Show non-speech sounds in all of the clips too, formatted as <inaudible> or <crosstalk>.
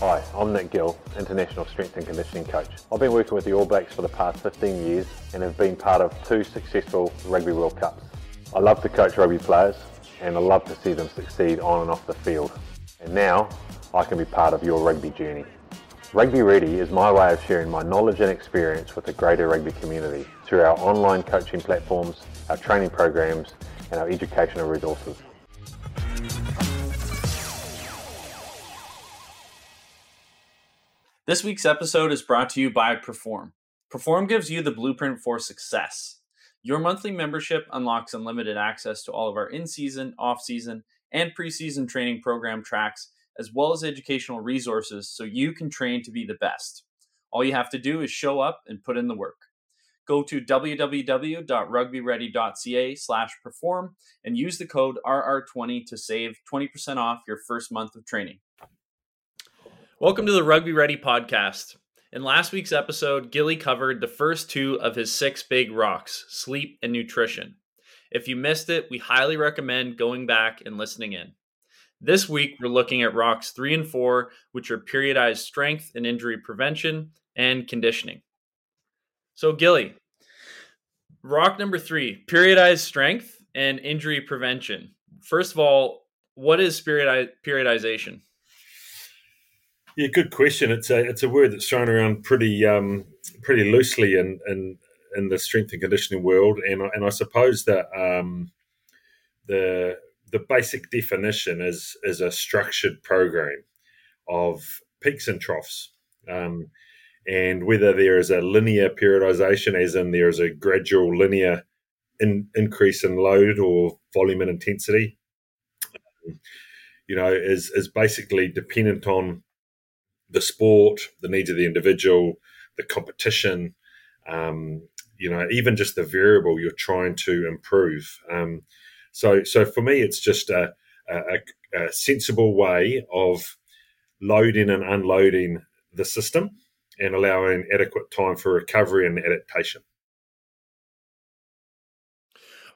Hi, I'm Nic Gill, International Strength and Conditioning Coach. I've been working with the All Blacks for the past 15 years and have been part of two successful Rugby World Cups. I love to coach rugby players and I love to see them succeed on and off the field. And now I can be part of your rugby journey. Rugby Ready is my way of sharing my knowledge and experience with the greater rugby community through our online coaching platforms, our training programs, and our educational resources. This week's episode is brought to you by Perform. Perform gives you the blueprint for success. Your monthly membership unlocks unlimited access to all of our in season, off season, and preseason training program tracks, as well as educational resources so you can train to be the best. All you have to do is show up and put in the work. Go to www.rugbyready.ca slash perform and use the code RR20 to save 20% off your first month of training. Welcome to the Rugby Ready podcast. In last week's episode, Gilly covered the first two of his six big rocks sleep and nutrition. If you missed it, we highly recommend going back and listening in. This week, we're looking at rocks three and four, which are periodized strength and injury prevention and conditioning. So, Gilly, rock number three periodized strength and injury prevention. First of all, what is periodization? Yeah, good question. It's a it's a word that's thrown around pretty um, pretty loosely in, in in the strength and conditioning world, and and I suppose that um, the the basic definition is is a structured program of peaks and troughs, um, and whether there is a linear periodization, as in there is a gradual linear in, increase in load or volume and intensity, um, you know, is is basically dependent on the sport, the needs of the individual, the competition, um, you know, even just the variable you're trying to improve. Um, so, so for me, it's just a, a, a, sensible way of loading and unloading the system and allowing adequate time for recovery and adaptation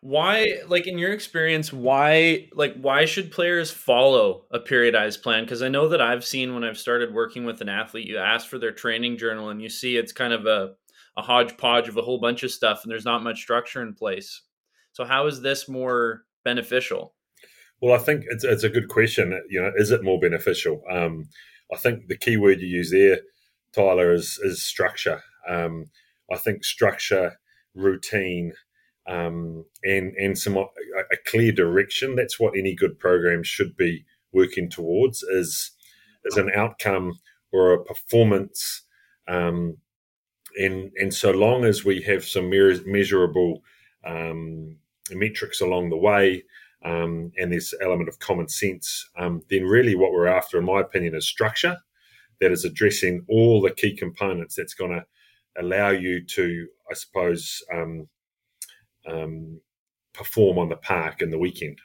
why like in your experience why like why should players follow a periodized plan? Because i know that i've seen when i've started working with an athlete you ask for their training journal and you see it's kind of a, a hodgepodge of a whole bunch of stuff and there's not much structure in place. So how is this more beneficial? Well i think it's, it's a good question you know is it more beneficial? Um, i think the key word you use there tyler is, is structure. Um, i think structure routine um, and and some a, clear direction. That's what any good program should be working towards is is an outcome or a performance. Um, and and so long as we have some measurable um, metrics along the way, um, and this element of common sense, um, then really what we're after, in my opinion, is structure that is addressing all the key components that's going to allow you to, I suppose, um, um, perform on the park in the weekend.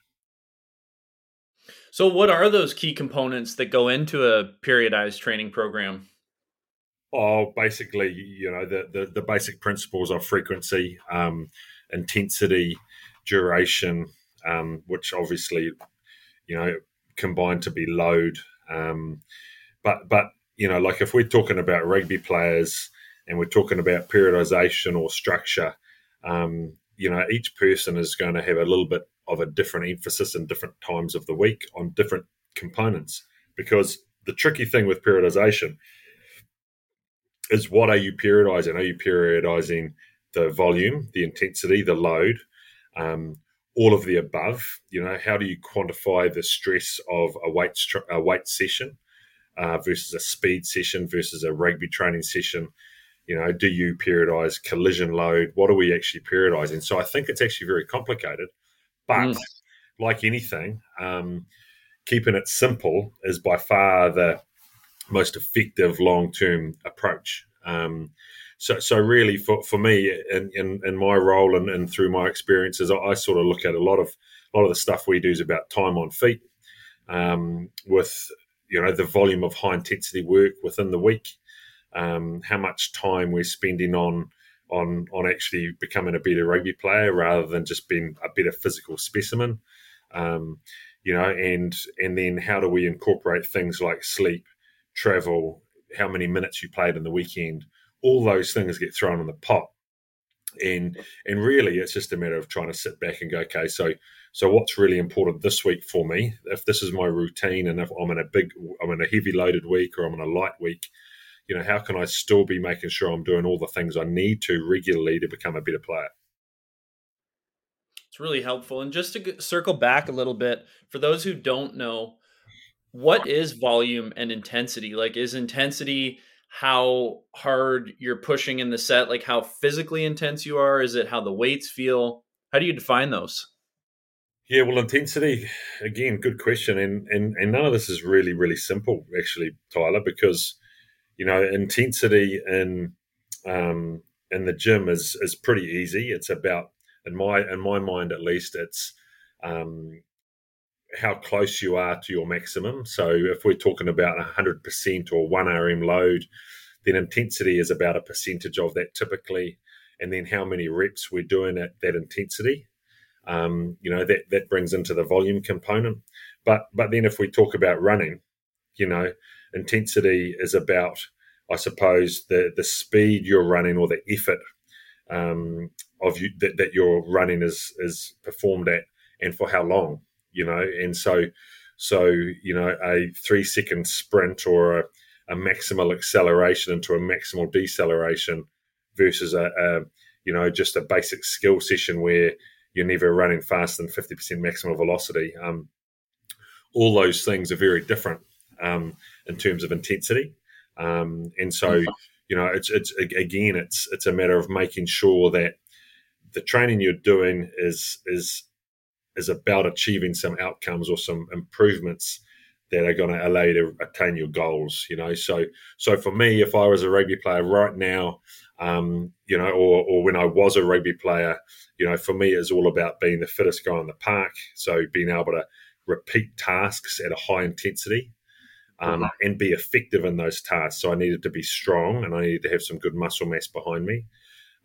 So, what are those key components that go into a periodized training program? Oh, basically, you know, the the, the basic principles of frequency, um, intensity, duration, um, which obviously, you know, combined to be load. Um, but but you know, like if we're talking about rugby players and we're talking about periodization or structure, um, you know, each person is going to have a little bit of a different emphasis in different times of the week on different components. Because the tricky thing with periodization is what are you periodizing? Are you periodizing the volume, the intensity, the load, um, all of the above? You know, how do you quantify the stress of a weight a weight session uh, versus a speed session versus a rugby training session? You know, do you periodize collision load? What are we actually periodizing? So I think it's actually very complicated. But mm. like anything, um, keeping it simple is by far the most effective long term approach. Um, so, so really, for, for me, in, in, in my role and, and, through my experiences, I, I, sort of look at a lot of a lot of the stuff we do is about time on feet, um, with you know the volume of high intensity work within the week, um, how much time we're spending on on on actually becoming a better rugby player rather than just being a better physical specimen. Um, you know, and and then how do we incorporate things like sleep, travel, how many minutes you played in the weekend, all those things get thrown in the pot. And and really it's just a matter of trying to sit back and go, okay, so so what's really important this week for me? If this is my routine and if I'm in a big I'm in a heavy loaded week or I'm in a light week, you know, how can I still be making sure I'm doing all the things I need to regularly to become a better player? It's really helpful. And just to circle back a little bit, for those who don't know, what is volume and intensity? Like, is intensity how hard you're pushing in the set, like how physically intense you are? Is it how the weights feel? How do you define those? Yeah, well, intensity again, good question, and and and none of this is really really simple, actually, Tyler, because you know, intensity in um, in the gym is is pretty easy. It's about in my in my mind at least, it's um, how close you are to your maximum. So if we're talking about hundred percent or one RM load, then intensity is about a percentage of that typically, and then how many reps we're doing at that intensity. Um, you know that that brings into the volume component. But but then if we talk about running, you know, intensity is about, I suppose, the the speed you're running or the effort um, of you that, that you're running is is performed at, and for how long, you know. And so, so you know, a three second sprint or a, a maximal acceleration into a maximal deceleration versus a, a you know just a basic skill session where you're never running faster than 50% maximum velocity. Um, all those things are very different um, in terms of intensity. Um, and so, you know, it's it's again, it's it's a matter of making sure that the training you're doing is is is about achieving some outcomes or some improvements that are going to allow you to attain your goals. You know, so so for me, if I was a rugby player right now, um, you know, or or when I was a rugby player, you know, for me, it's all about being the fittest guy in the park. So being able to repeat tasks at a high intensity um, mm-hmm. and be effective in those tasks. So I needed to be strong and I needed to have some good muscle mass behind me.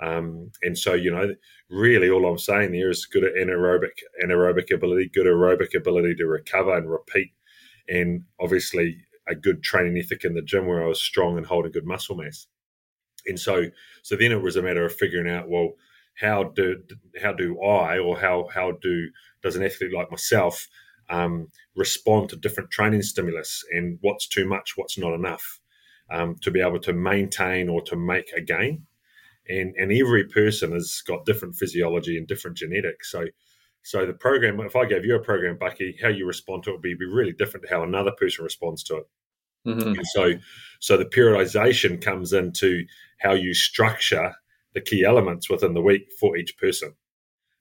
Um, and so, you know, really all I'm saying there is good anaerobic anaerobic ability, good aerobic ability to recover and repeat, and obviously a good training ethic in the gym where I was strong and holding good muscle mass. And so, so then it was a matter of figuring out, well, how do how do I or how how do does an athlete like myself um, respond to different training stimulus and what's too much, what's not enough, um, to be able to maintain or to make a gain. And and every person has got different physiology and different genetics. So so the program, if I gave you a program, Bucky, how you respond to it would be, be really different to how another person responds to it. Mm-hmm. And so so the periodization comes into how you structure the key elements within the week for each person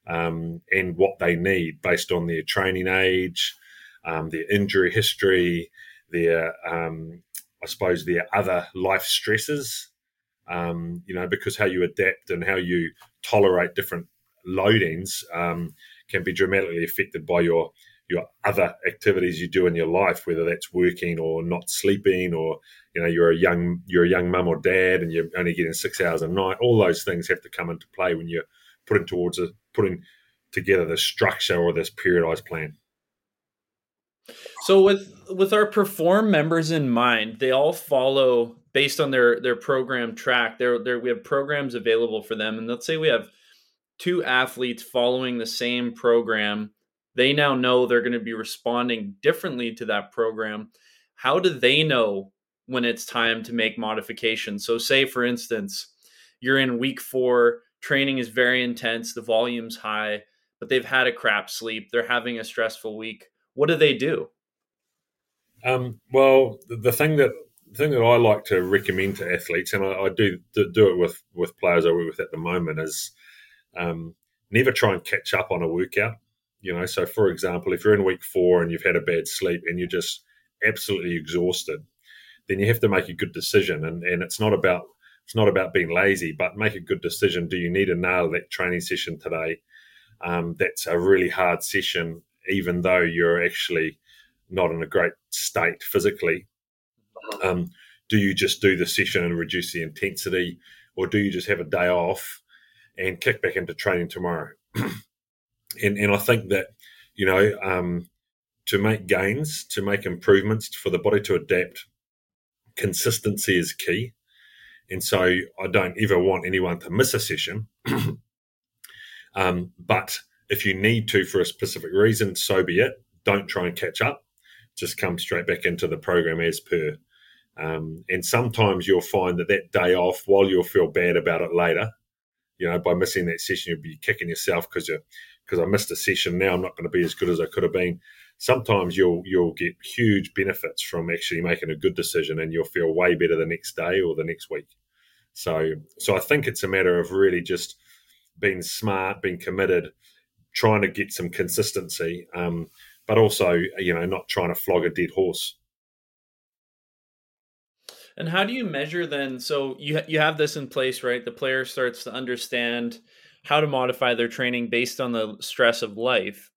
um, and what they need based on their training age, um, their injury history, their, um, I suppose, their other life stresses. Um, you know, because how you adapt and how you tolerate different loadings um, can be dramatically affected by your your other activities you do in your life, whether that's working or not sleeping, or you know you're a young you're a young mum or dad and you're only getting six hours a night. All those things have to come into play when you're putting towards a putting together the structure or this periodized plan. So with with our perform members in mind, they all follow based on their their program track. There there we have programs available for them, and let's say we have two athletes following the same program. They now know they're going to be responding differently to that program. How do they know when it's time to make modifications? So, say for instance, you're in week four, training is very intense, the volume's high, but they've had a crap sleep, they're having a stressful week. What do they do? Um, well, the thing that the thing that I like to recommend to athletes, and I, I do do it with with players I work with at the moment, is um, never try and catch up on a workout. You know, so for example, if you're in week four and you've had a bad sleep and you're just absolutely exhausted, then you have to make a good decision. And and it's not about it's not about being lazy, but make a good decision. Do you need nail that training session today? Um, that's a really hard session, even though you're actually not in a great state physically. Um, do you just do the session and reduce the intensity, or do you just have a day off and kick back into training tomorrow? <clears throat> and, and I think that, you know, um, to make gains, to make improvements, for the body to adapt, consistency is key. And so I don't ever want anyone to miss a session. <clears throat> um, but if you need to for a specific reason, so be it. Don't try and catch up. Just come straight back into the program as per. Um, and sometimes you'll find that that day off, while you'll feel bad about it later, you know, by missing that session, you'll be kicking yourself because you because I missed a session. Now I'm not going to be as good as I could have been. Sometimes you'll you'll get huge benefits from actually making a good decision, and you'll feel way better the next day or the next week. So so I think it's a matter of really just being smart, being committed, trying to get some consistency, um, but also you know not trying to flog a dead horse. And how do you measure then? So you you have this in place, right? The player starts to understand how to modify their training based on the stress of life.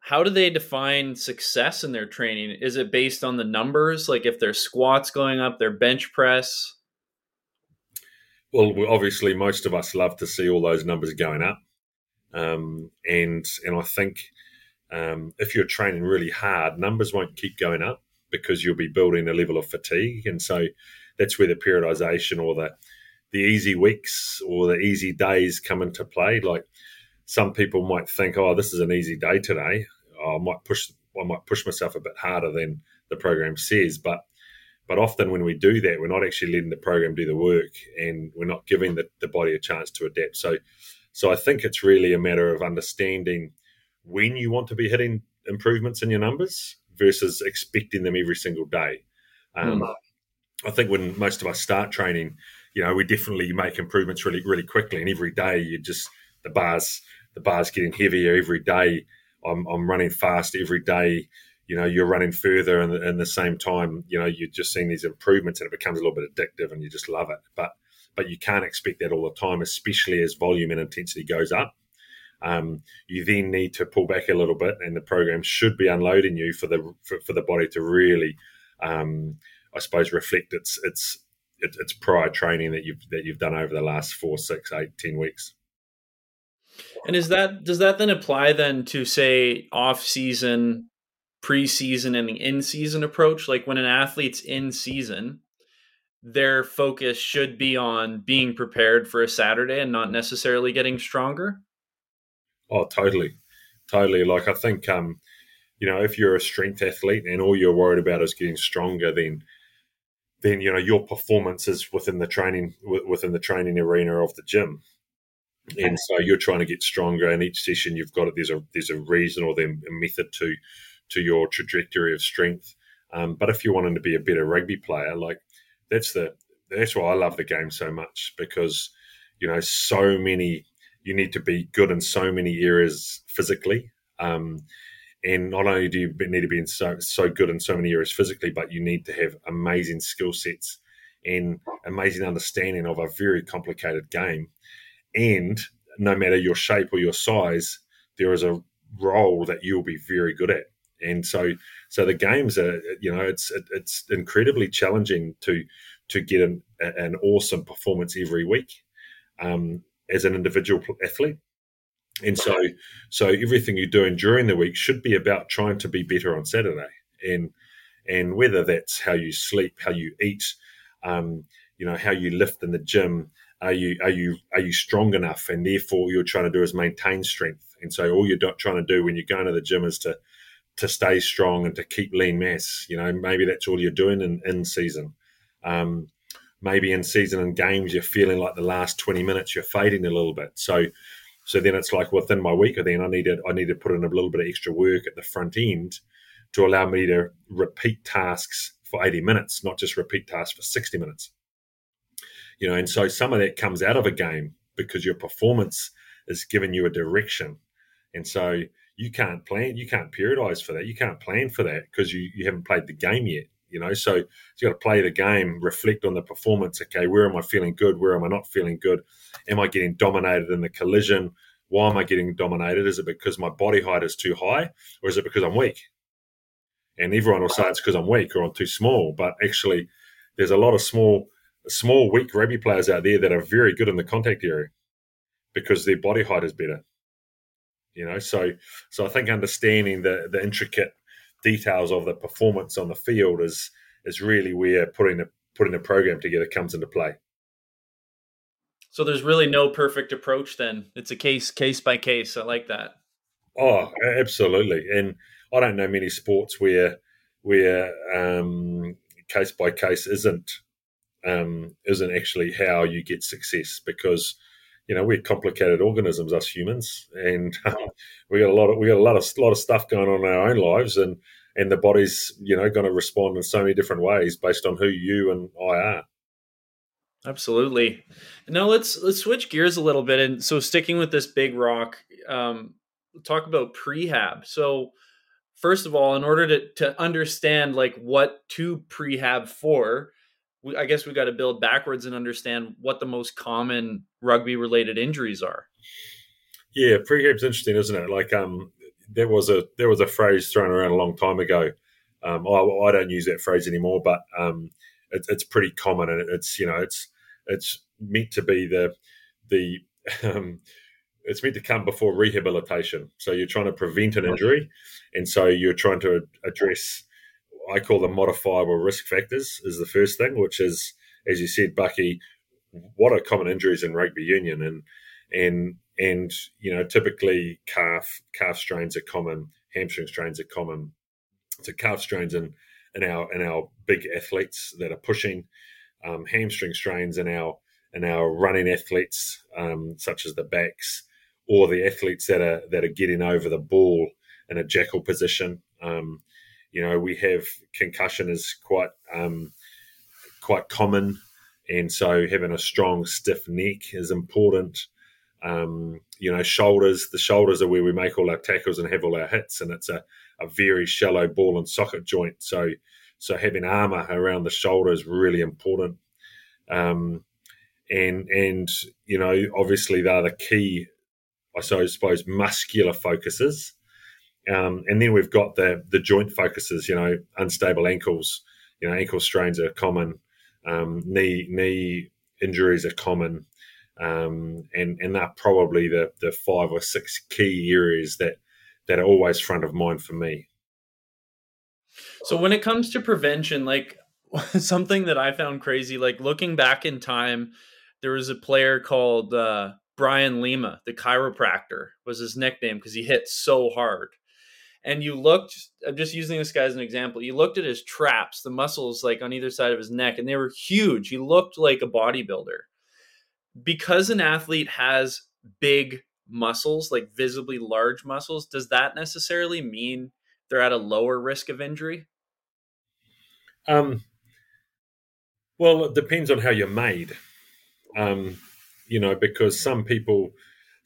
How do they define success in their training? Is it based on the numbers, like if their squats going up, their bench press? Well, obviously, most of us love to see all those numbers going up, um, and and I think um, if you're training really hard, numbers won't keep going up because you'll be building a level of fatigue, and so that's where the periodization or the the easy weeks or the easy days come into play. Like some people might think, "Oh, this is an easy day today. Oh, I might push, I might push myself a bit harder than the program says." But but often when we do that, we're not actually letting the program do the work, and we're not giving the, the body a chance to adapt. So so I think it's really a matter of understanding when you want to be hitting improvements in your numbers versus expecting them every single day. Um, mm. I think when most of us start training, you know, we definitely make improvements really, really quickly. And every day, you just the bars, the bars getting heavier every day. I'm, I'm running fast every day. You know, you're running further, and in the same time, you know, you're just seeing these improvements, and it becomes a little bit addictive, and you just love it. But but you can't expect that all the time, especially as volume and intensity goes up. Um, you then need to pull back a little bit, and the program should be unloading you for the for, for the body to really, um, I suppose, reflect its its it's prior training that you've that you've done over the last four, six, eight, ten weeks. And is that does that then apply then to say off season, preseason, and the in season approach? Like when an athlete's in season, their focus should be on being prepared for a Saturday and not necessarily getting stronger. Oh, totally, totally. Like I think, um, you know, if you're a strength athlete and all you're worried about is getting stronger, then then you know your performance is within the training within the training arena of the gym and so you're trying to get stronger and each session you've got it there's a there's a reason or then a method to to your trajectory of strength um, but if you're wanting to be a better rugby player like that's the that's why i love the game so much because you know so many you need to be good in so many areas physically um, and not only do you need to be in so so good in so many areas physically, but you need to have amazing skill sets and amazing understanding of a very complicated game. And no matter your shape or your size, there is a role that you'll be very good at. And so, so the games are, you know, it's it's incredibly challenging to to get an, an awesome performance every week um, as an individual athlete. And so, so everything you're doing during the week should be about trying to be better on Saturday, and and whether that's how you sleep, how you eat, um, you know, how you lift in the gym. Are you are you are you strong enough? And therefore, you're trying to do is maintain strength. And so, all you're trying to do when you're going to the gym is to to stay strong and to keep lean mass. You know, maybe that's all you're doing in in season. Um, maybe in season and games, you're feeling like the last 20 minutes you're fading a little bit. So so then it's like within my week, then I need needed I need to put in a little bit of extra work at the front end to allow me to repeat tasks for 80 minutes, not just repeat tasks for 60 minutes. You know, and so some of that comes out of a game because your performance is giving you a direction. And so you can't plan, you can't periodize for that. You can't plan for that because you, you haven't played the game yet you know? So, you got to play the game reflect on the performance. Okay where am i feeling good? Where am i not feeling good? Am i getting dominated in the collision? Why am i getting dominated? Is it because my body height is too high or is it because i'm weak? And everyone will say it's because i'm weak or i'm too small but actually there's a lot of small small weak rugby players out there that are very good in the contact area because their body height is better you know so so i think understanding the the intricate details of the performance on the field is is really where putting the putting a program together comes into play. So there's really no perfect approach. Then it's a case case by case. I like that. Oh, absolutely. And I don't know many sports where where um, case by case isn't um, isn't actually how you get success because you know we're complicated organisms us humans and <laughs> um, we got a lot of we got a lot of lot of stuff going on in our own lives and and the body's you know going to respond in so many different ways based on who you and I are. Absolutely. Now let's let's switch gears a little bit and so sticking with this big rock, um, talk about prehab. So first of all, in order to to understand like what to prehab for, we, I guess we got to build backwards and understand what the most common rugby related injuries are. Yeah, prehab's interesting, isn't it? Like um, there was a there was a phrase thrown around a long time ago. Um, I, I don't use that phrase anymore, but um, it, it's pretty common, and it's you know it's it's meant to be the the <laughs> um, it's meant to come before rehabilitation. So you're trying to prevent an injury, and so you're trying to address. I call them modifiable risk factors. Is the first thing, which is, as you said, Bucky, what are common injuries in rugby union, and and and you know typically calf calf strains are common, hamstring strains are common. So calf strains in in our in our big athletes that are pushing, um, hamstring strains in our in our running athletes, um, such as the backs, or the athletes that are that are getting over the ball in a jackal position. Um, you know, we have concussion is quite um, quite common, and so having a strong, stiff neck is important. Um, you know, shoulders. The shoulders are where we make all our tackles and have all our hits, and it's a, a very shallow ball and socket joint. So, so having armor around the shoulder is really important. Um, and and you know, obviously they're the key, I suppose, muscular focuses. Um, and then we've got the the joint focuses. You know, unstable ankles. You know, ankle strains are common. Um, knee knee injuries are common um, and and they're probably the the five or six key areas that that are always front of mind for me. So when it comes to prevention, like <laughs> something that I found crazy, like looking back in time, there was a player called uh, Brian Lima, the chiropractor, was his nickname because he hit so hard. And you looked, I'm just using this guy as an example. You looked at his traps, the muscles like on either side of his neck, and they were huge. He looked like a bodybuilder because an athlete has big muscles, like visibly large muscles, does that necessarily mean they're at a lower risk of injury? Um, well, it depends on how you're made. Um, you know, because some people,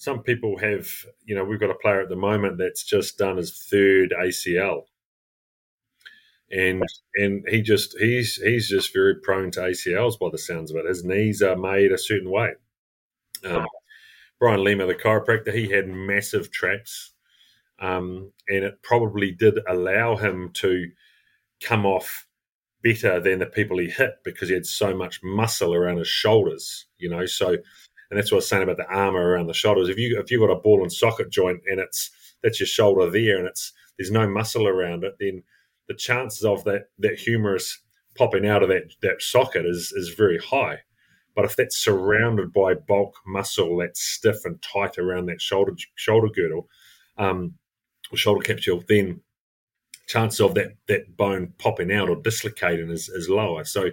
some people have, you know, we've got a player at the moment that's just done his third ACL, and and he just he's he's just very prone to ACLs by the sounds of it. His knees are made a certain way. Um, Brian Lima, the chiropractor, he had massive traps, um, and it probably did allow him to come off better than the people he hit because he had so much muscle around his shoulders. You know, so and that's what I was saying about the armor around the shoulders. If you if you've got a ball and socket joint and it's that's your shoulder there and it's there's no muscle around it, then the chances of that that humerus popping out of that that socket is is very high. But if that's surrounded by bulk muscle that's stiff and tight around that shoulder shoulder girdle, um, or shoulder capsule, then chances of that that bone popping out or dislocating is, is lower. So,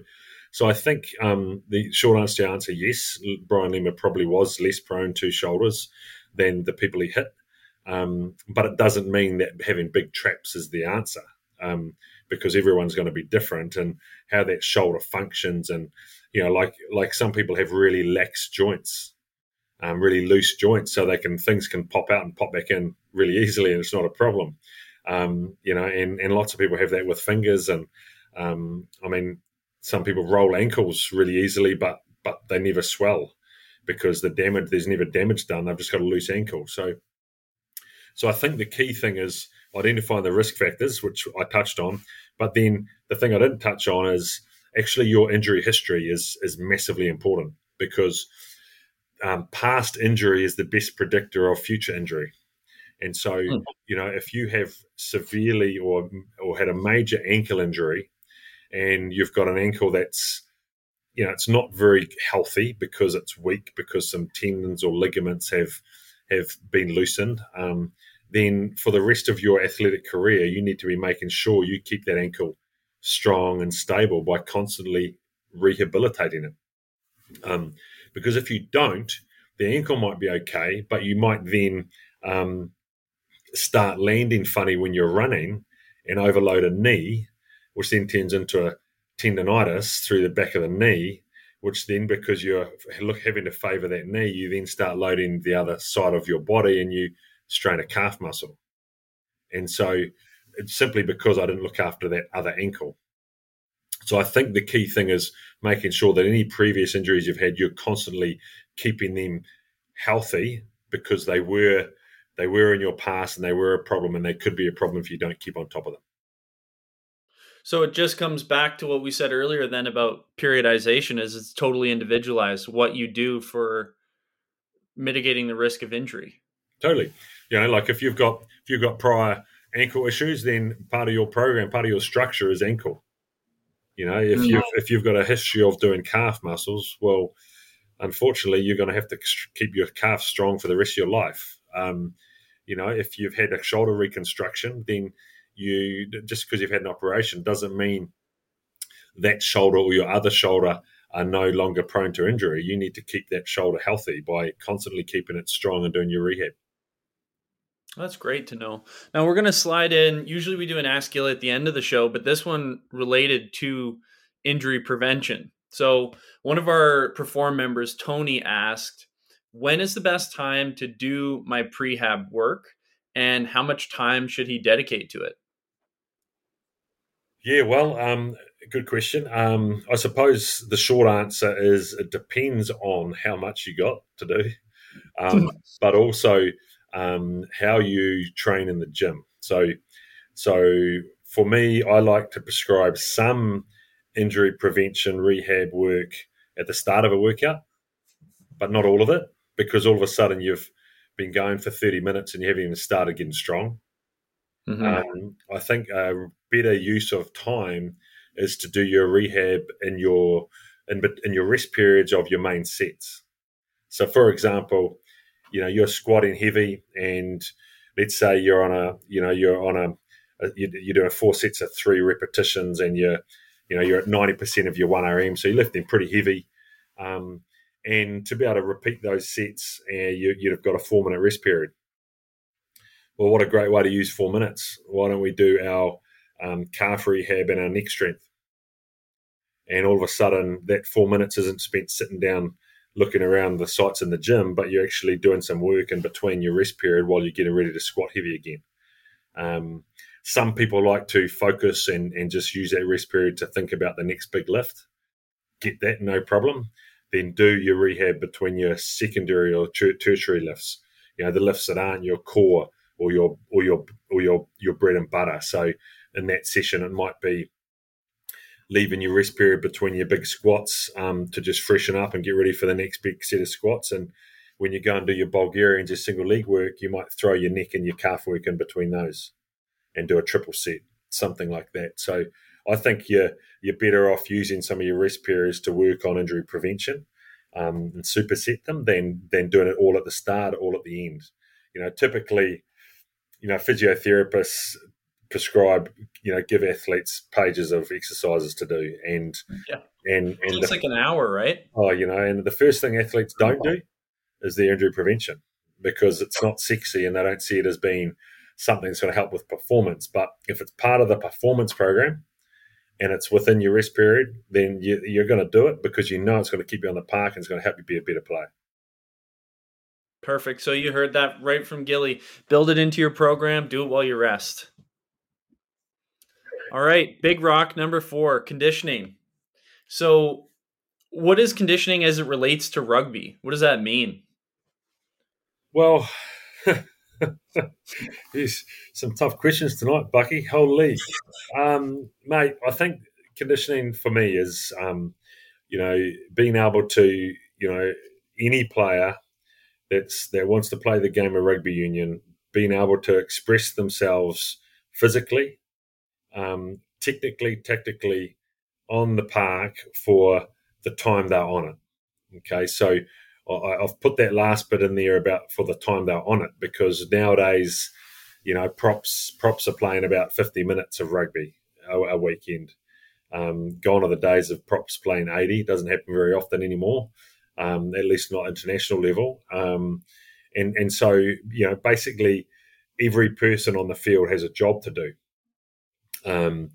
so I think um, the short answer to answer yes, Brian Lima probably was less prone to shoulders than the people he hit. Um, but it doesn't mean that having big traps is the answer um, because everyone's going to be different and how that shoulder functions and you know like like some people have really lax joints um, really loose joints so they can things can pop out and pop back in really easily and it's not a problem um, you know and, and lots of people have that with fingers and um, i mean some people roll ankles really easily but but they never swell because the damage there's never damage done they've just got a loose ankle so so i think the key thing is identifying the risk factors, which I touched on. But then the thing I didn't touch on is actually your injury history is is massively important because um, past injury is the best predictor of future injury. And so, mm. you know, if you have severely or or had a major ankle injury, and you've got an ankle that's you know it's not very healthy because it's weak because some tendons or ligaments have have been loosened. Um, then for the rest of your athletic career, you need to be making sure you keep that ankle strong and stable by constantly rehabilitating it. Um, because if you don't, the ankle might be okay, but you might then um, start landing funny when you're running and overload a knee, which then turns into a tendonitis through the back of the knee, which then, because you're look, having to favour that knee, you then start loading the other side of your body and you strain a calf muscle. And so it's simply because I didn't look after that other ankle. So I think the key thing is making sure that any previous injuries you've had, you're constantly keeping them healthy because they were they were in your past and they were a problem and they could be a problem if you don't keep on top of them. So it just comes back to what we said earlier then about periodization is it's totally individualized what you do for mitigating the risk of injury. Totally. You know, like if you've got if you've got prior ankle issues, then part of your program, part of your structure is ankle. You know, if you've if you've got a history of doing calf muscles, well, unfortunately, you're going to have to keep your calf strong for the rest of your life. Um, you know, if you've had a shoulder reconstruction, then you just because you've had an operation doesn't mean that shoulder or your other shoulder are no longer prone to injury. You need to keep that shoulder healthy by constantly keeping it strong and doing your rehab. That's great to know. Now we're going to slide in. Usually we do an Gilly at the end of the show, but this one related to injury prevention. So one of our perform members, Tony, asked, "When is the best time to do my prehab work, and how much time should he dedicate to it?" Yeah, well, um, good question. Um, I suppose the short answer is it depends on how much you got to do, um, <laughs> but also um, how you train in the gym. So, so for me, I like to prescribe some injury prevention rehab work at the start of a workout, but not all of it, because all of a sudden you've been going for 30 minutes and you haven't even started getting strong. Mm-hmm. Um, I think a better use of time is to do your rehab in your in, in your rest periods of your main sets. So, for example, you know you're squatting heavy and let's say you're on a you know you're on a, a you're doing four sets of three repetitions and you're you know you're at 90% of your 1rm so you're lifting pretty heavy um, and to be able to repeat those sets uh, you, you'd have got a four minute rest period well what a great way to use four minutes why don't we do our um, calf rehab and our neck strength and all of a sudden that four minutes isn't spent sitting down looking around the sites in the gym, but you're actually doing some work in between your rest period while you're getting ready to squat heavy again. Um, some people like to focus and, and just use that rest period to think about the next big lift. Get that, no problem. Then do your rehab between your secondary or ter- tertiary lifts. You know the lifts that aren't your core or your or your or your your bread and butter. So in that session, it might be leaving your rest period between your big squats um, to just freshen up and get ready for the next big set of squats. And when you go and do your Bulgarians, your single leg work, you might throw your neck and your calf work in between those and do a triple set, something like that. So I think you're you're better off using some of your rest periods to work on injury prevention um, and superset them than than doing it all at the start, all at the end. You know, typically, you know, physiotherapists prescribe, you know, give athletes pages of exercises to do, and yeah, and and it's like an hour, right? Oh, you know, and the first thing athletes don't do is their injury prevention because it's not sexy, and they don't see it as being something that's going to help with performance. But if it's part of the performance program and it's within your rest period, then you, you're going to do it because you know it's going to keep you on the park and it's going to help you be a better player. Perfect. So you heard that right from Gilly. Build it into your program. Do it while you rest. All right, big rock number four, conditioning. So, what is conditioning as it relates to rugby? What does that mean? Well, <laughs> there's some tough questions tonight, Bucky. Holy, um, mate, I think conditioning for me is, um, you know, being able to, you know, any player that's that wants to play the game of rugby union, being able to express themselves physically um, technically, tactically on the park for the time they're on it. Okay, so I, have put that last bit in there about for the time they're on it because nowadays, you know, props props are playing about fifty minutes of rugby a, a weekend. Um, gone are the days of props playing eighty. Doesn't happen very often anymore, um, at least not international level. Um, and and so you know, basically, every person on the field has a job to do. Um,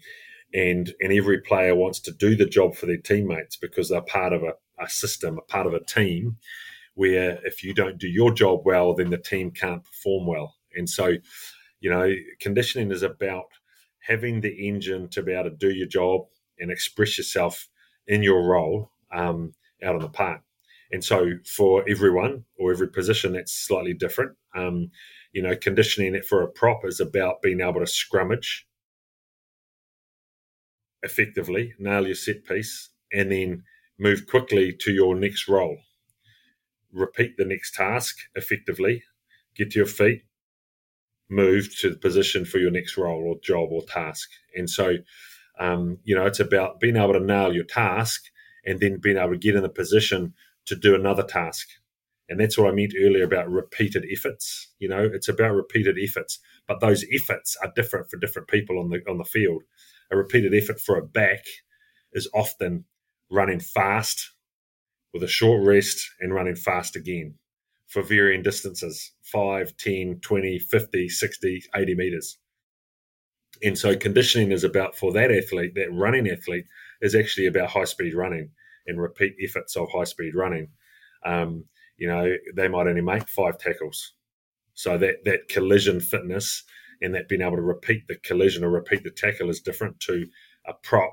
and and every player wants to do the job for their teammates because they're part of a, a system, a part of a team. Where if you don't do your job well, then the team can't perform well. And so, you know, conditioning is about having the engine to be able to do your job and express yourself in your role um, out on the park. And so, for everyone or every position, that's slightly different. Um, you know, conditioning it for a prop is about being able to scrummage effectively, nail your set piece, and then move quickly to your next role. Repeat the next task effectively, get to your feet, move to the position for your next role or job or task. And so, um, you know, it's about being able to nail your task and then being able to get in the position to do another task. And that's what I meant earlier about repeated efforts. You know, it's about repeated efforts, but those efforts are different for different people on the on the field a repeated effort for a back is often running fast with a short rest and running fast again for varying distances 5, 10, 20, 50, 60, 80 meters. And so conditioning is about for that athlete, that running athlete, is actually about high speed running and repeat efforts of high speed running. Um, you know, they might only make five tackles. So that that collision fitness and that being able to repeat the collision or repeat the tackle is different to a prop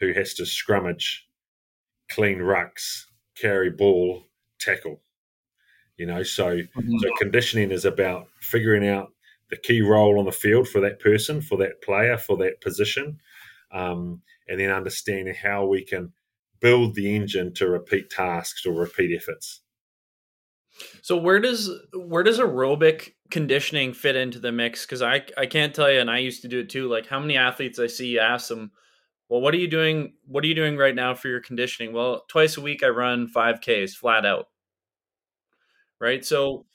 who has to scrummage, clean rucks, carry ball, tackle. You know, so mm-hmm. so conditioning is about figuring out the key role on the field for that person, for that player, for that position, um, and then understanding how we can build the engine to repeat tasks or repeat efforts. So where does where does aerobic conditioning fit into the mix? Because I I can't tell you, and I used to do it too. Like how many athletes I see, ask them, "Well, what are you doing? What are you doing right now for your conditioning?" Well, twice a week I run five Ks flat out. Right. So,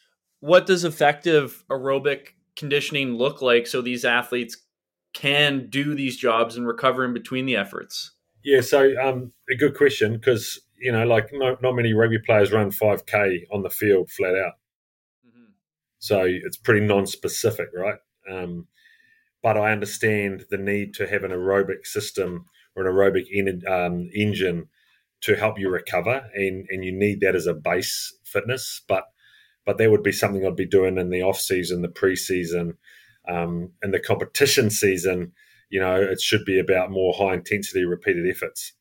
what does effective aerobic conditioning look like so these athletes can do these jobs and recover in between the efforts? Yeah. So, um, a good question because you know, like not, not many rugby players run 5K on the field flat out. Mm-hmm. So it's pretty non-specific, right? Um, but I understand the need to have an aerobic system or an aerobic en- um, engine to help you recover, and and you need that as a base fitness. But but that would be something I'd be doing in the off season, the preseason, um, and the competition season. You know, it should be about more high intensity repeated efforts.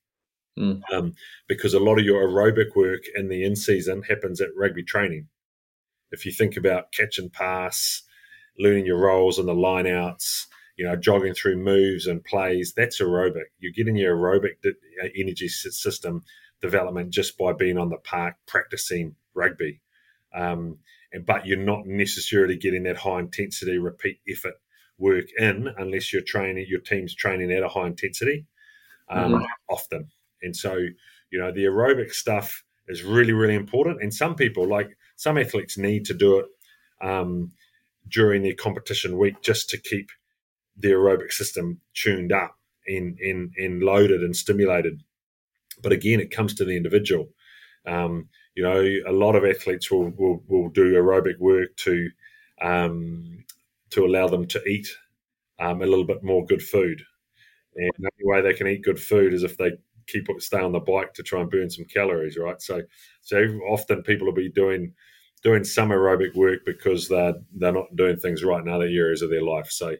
Mm. Um, because a lot of your aerobic work in the in season happens at rugby training. If you think about catch and pass, learning your roles and the lineouts, you know, jogging through moves and plays, that's aerobic. You're getting your aerobic uh, energy system development just by being on the park practicing rugby. Um, and, but you're not necessarily getting that high intensity repeat effort work in unless you're training, your team's training at a high intensity um, mm-hmm. often. And so, you know, the aerobic stuff is really, really important. And some people, like some athletes, need to do it um, during their competition week just to keep the aerobic system tuned up and, and, and loaded and stimulated. But again, it comes to the individual. Um, you know, a lot of athletes will, will, will do aerobic work to um, to allow them to eat um, a little bit more good food. And the only way they can eat good food is if they keep stay on the bike to try and burn some calories, right? So, so often people will be doing doing some aerobic work because they're they're not doing things right in other areas of their life. So,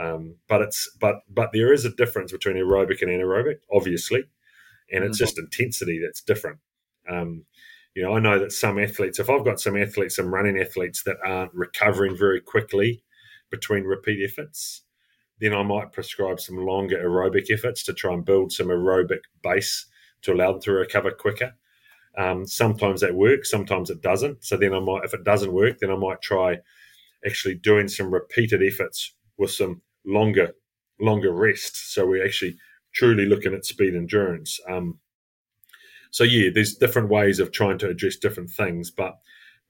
um, but it's but but there is a difference between aerobic and anaerobic, obviously, and it's mm-hmm. just intensity that's different. Um, you know, I know that some athletes, if I've got some athletes, some running athletes that aren't recovering very quickly between repeat efforts, then I might prescribe some longer aerobic efforts to try and build some aerobic base to allow them to recover quicker. Um, sometimes that works, sometimes it doesn't. So then I might, if it doesn't work, then I might try actually doing some repeated efforts with some longer, longer rest. So we're actually truly looking at speed endurance. Um, so yeah, there's different ways of trying to address different things, but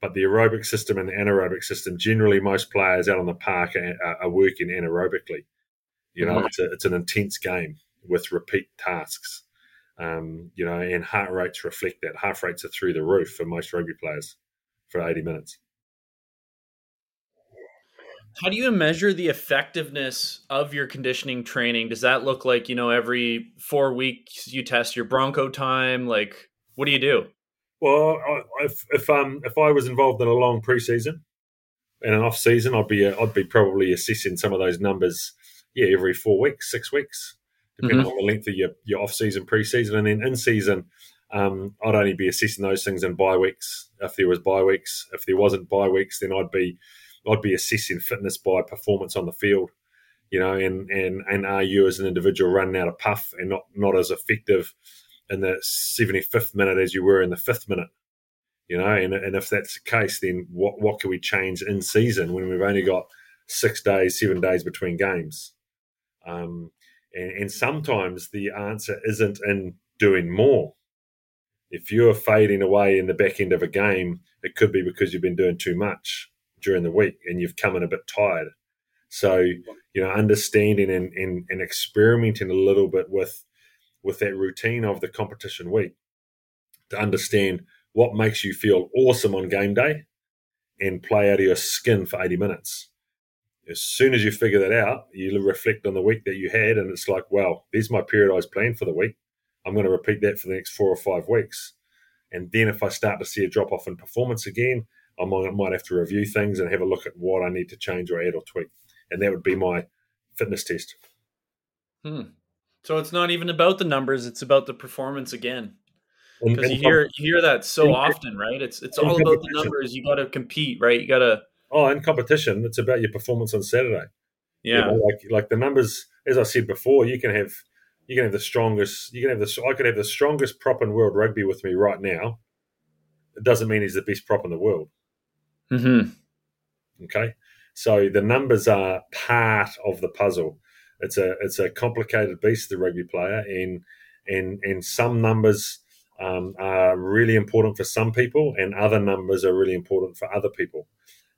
but the aerobic system and the anaerobic system, generally, most players out on the park are, are working anaerobically. You know, mm-hmm. it's, a, it's an intense game with repeat tasks. Um, you know, and heart rates reflect that. Heart rates are through the roof for most rugby players for 80 minutes. How do you measure the effectiveness of your conditioning training? Does that look like, you know, every four weeks you test your Bronco time? Like, what do you do? Well, if if um if I was involved in a long preseason and an off season, I'd be uh, I'd be probably assessing some of those numbers. Yeah, every four weeks, six weeks, depending mm-hmm. on the length of your your off season preseason, and then in season, um, I'd only be assessing those things in bye weeks. If there was bye weeks, if there wasn't bye weeks, then I'd be I'd be assessing fitness by performance on the field. You know, and and and are you as an individual running out of puff and not not as effective in the 75th minute as you were in the fifth minute. You know, and, and if that's the case, then what, what can we change in season when we've only got six days, seven days between games? Um, and, and sometimes the answer isn't in doing more. If you're fading away in the back end of a game, it could be because you've been doing too much during the week and you've come in a bit tired. So, you know, understanding and, and, and experimenting a little bit with with that routine of the competition week to understand what makes you feel awesome on game day and play out of your skin for 80 minutes. As soon as you figure that out, you reflect on the week that you had, and it's like, well, there's my periodized plan for the week. I'm going to repeat that for the next four or five weeks. And then if I start to see a drop off in performance again, I might, have to review things and have a look at what I need to change or add or tweak. And that would be my fitness test. Hmm. So it's not even about the numbers; it's about the performance again. Because you hear you hear that so often, right? It's it's all about the numbers. You got to compete, right? You got to. Oh, in competition, it's about your performance on Saturday. Yeah, you know, like like the numbers. As I said before, you can have you can have the strongest. You can have the. I could have the strongest prop in world rugby with me right now. It doesn't mean he's the best prop in the world. Hmm. Okay, so the numbers are part of the puzzle it's a it's a complicated beast, the rugby player, and and and some numbers um, are really important for some people, and other numbers are really important for other people.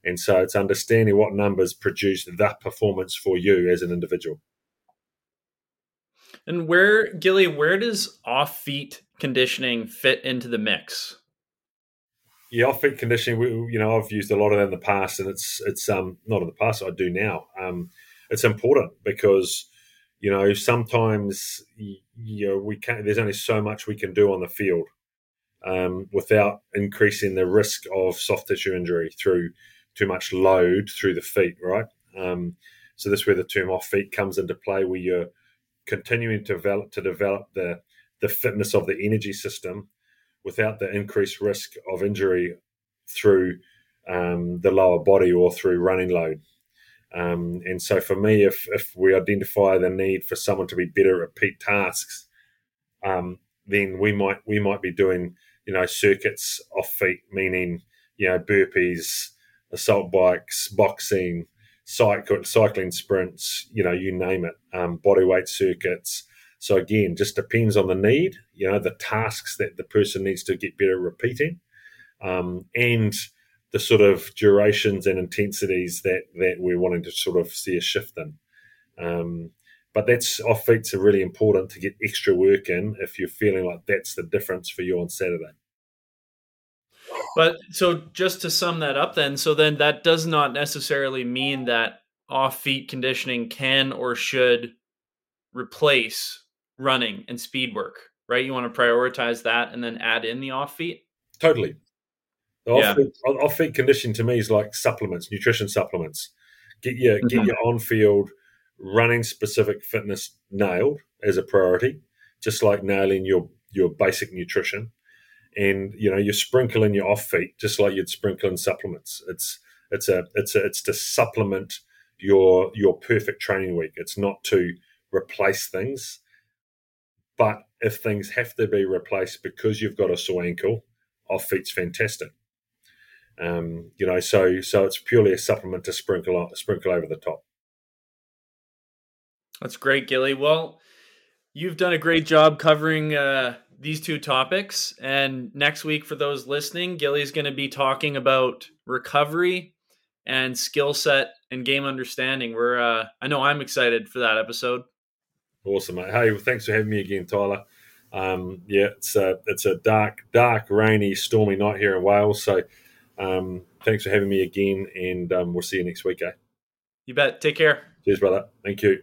And so it's understanding what numbers produce that performance for you as an individual. And where, Gilly, where does off feet conditioning fit into the mix? Yeah, off feet conditioning. We, you know, I've used a lot of that in the past, and it's it's um not in the past. I do now. Um, it's important because you know sometimes you know we can there's only so much we can do on the field um, without increasing the risk of soft tissue injury through too much load through the feet right? Um, so this is where the term off feet comes into play where you're continuing to develop to develop the the fitness of the energy system without the increased risk of injury through um, the lower body or through running load um, and so for me, if, if we identify the need for someone to be better at repeat tasks, um, then we might we might be doing you know circuits off feet, meaning you know burpees, assault bikes, boxing, cycle, cycling sprints, you know you name it, um, body weight circuits. So again, just depends on the need, you know, the tasks that the person needs to get better at repeating, um, and the sort of durations and intensities that that we're wanting to sort of see a shift in. Um, but that's off feets are really important to get extra work in if you're feeling like that's the difference for you on Saturday. But so just to sum that up, then, so then that does not necessarily mean that off feet conditioning can or should replace running and speed work, right? You want to prioritize that and then add in the off feet. Totally, yeah. off-feet conditioning to me is like supplements, nutrition supplements. Get your mm-hmm. get your on-field running specific fitness nailed as a priority, just like nailing your your basic nutrition. And you know, you sprinkle in your off feet just like you'd sprinkle in supplements. It's it's a it's a it's to supplement your your perfect training week. It's not to replace things. But if things have to be replaced because you've got a sore ankle, off feet's fantastic. Um, you know, so so it's purely a supplement to sprinkle sprinkle over the top. That's great, Gilly. Well, you've done a great job covering uh, these two topics. And next week, for those listening, Gilly's going to be talking about recovery and skill set and game understanding. We're, uh, I know I'm excited for that episode. Awesome, mate. Hey, well, thanks for having me again, Tyler. Um, yeah, it's a, it's a dark, dark, rainy, stormy night here in Wales. So um, thanks for having me again, and um, we'll see you next week, eh? You bet. Take care. Cheers, brother. Thank you.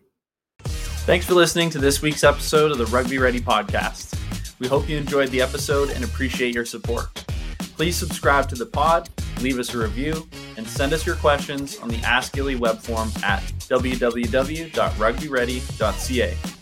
Thanks for listening to this week's episode of the Rugby Ready podcast. We hope you enjoyed the episode and appreciate your support. Please subscribe to the pod, leave us a review, and send us your questions on the Ask Gilly web form at www.rugbyready.ca.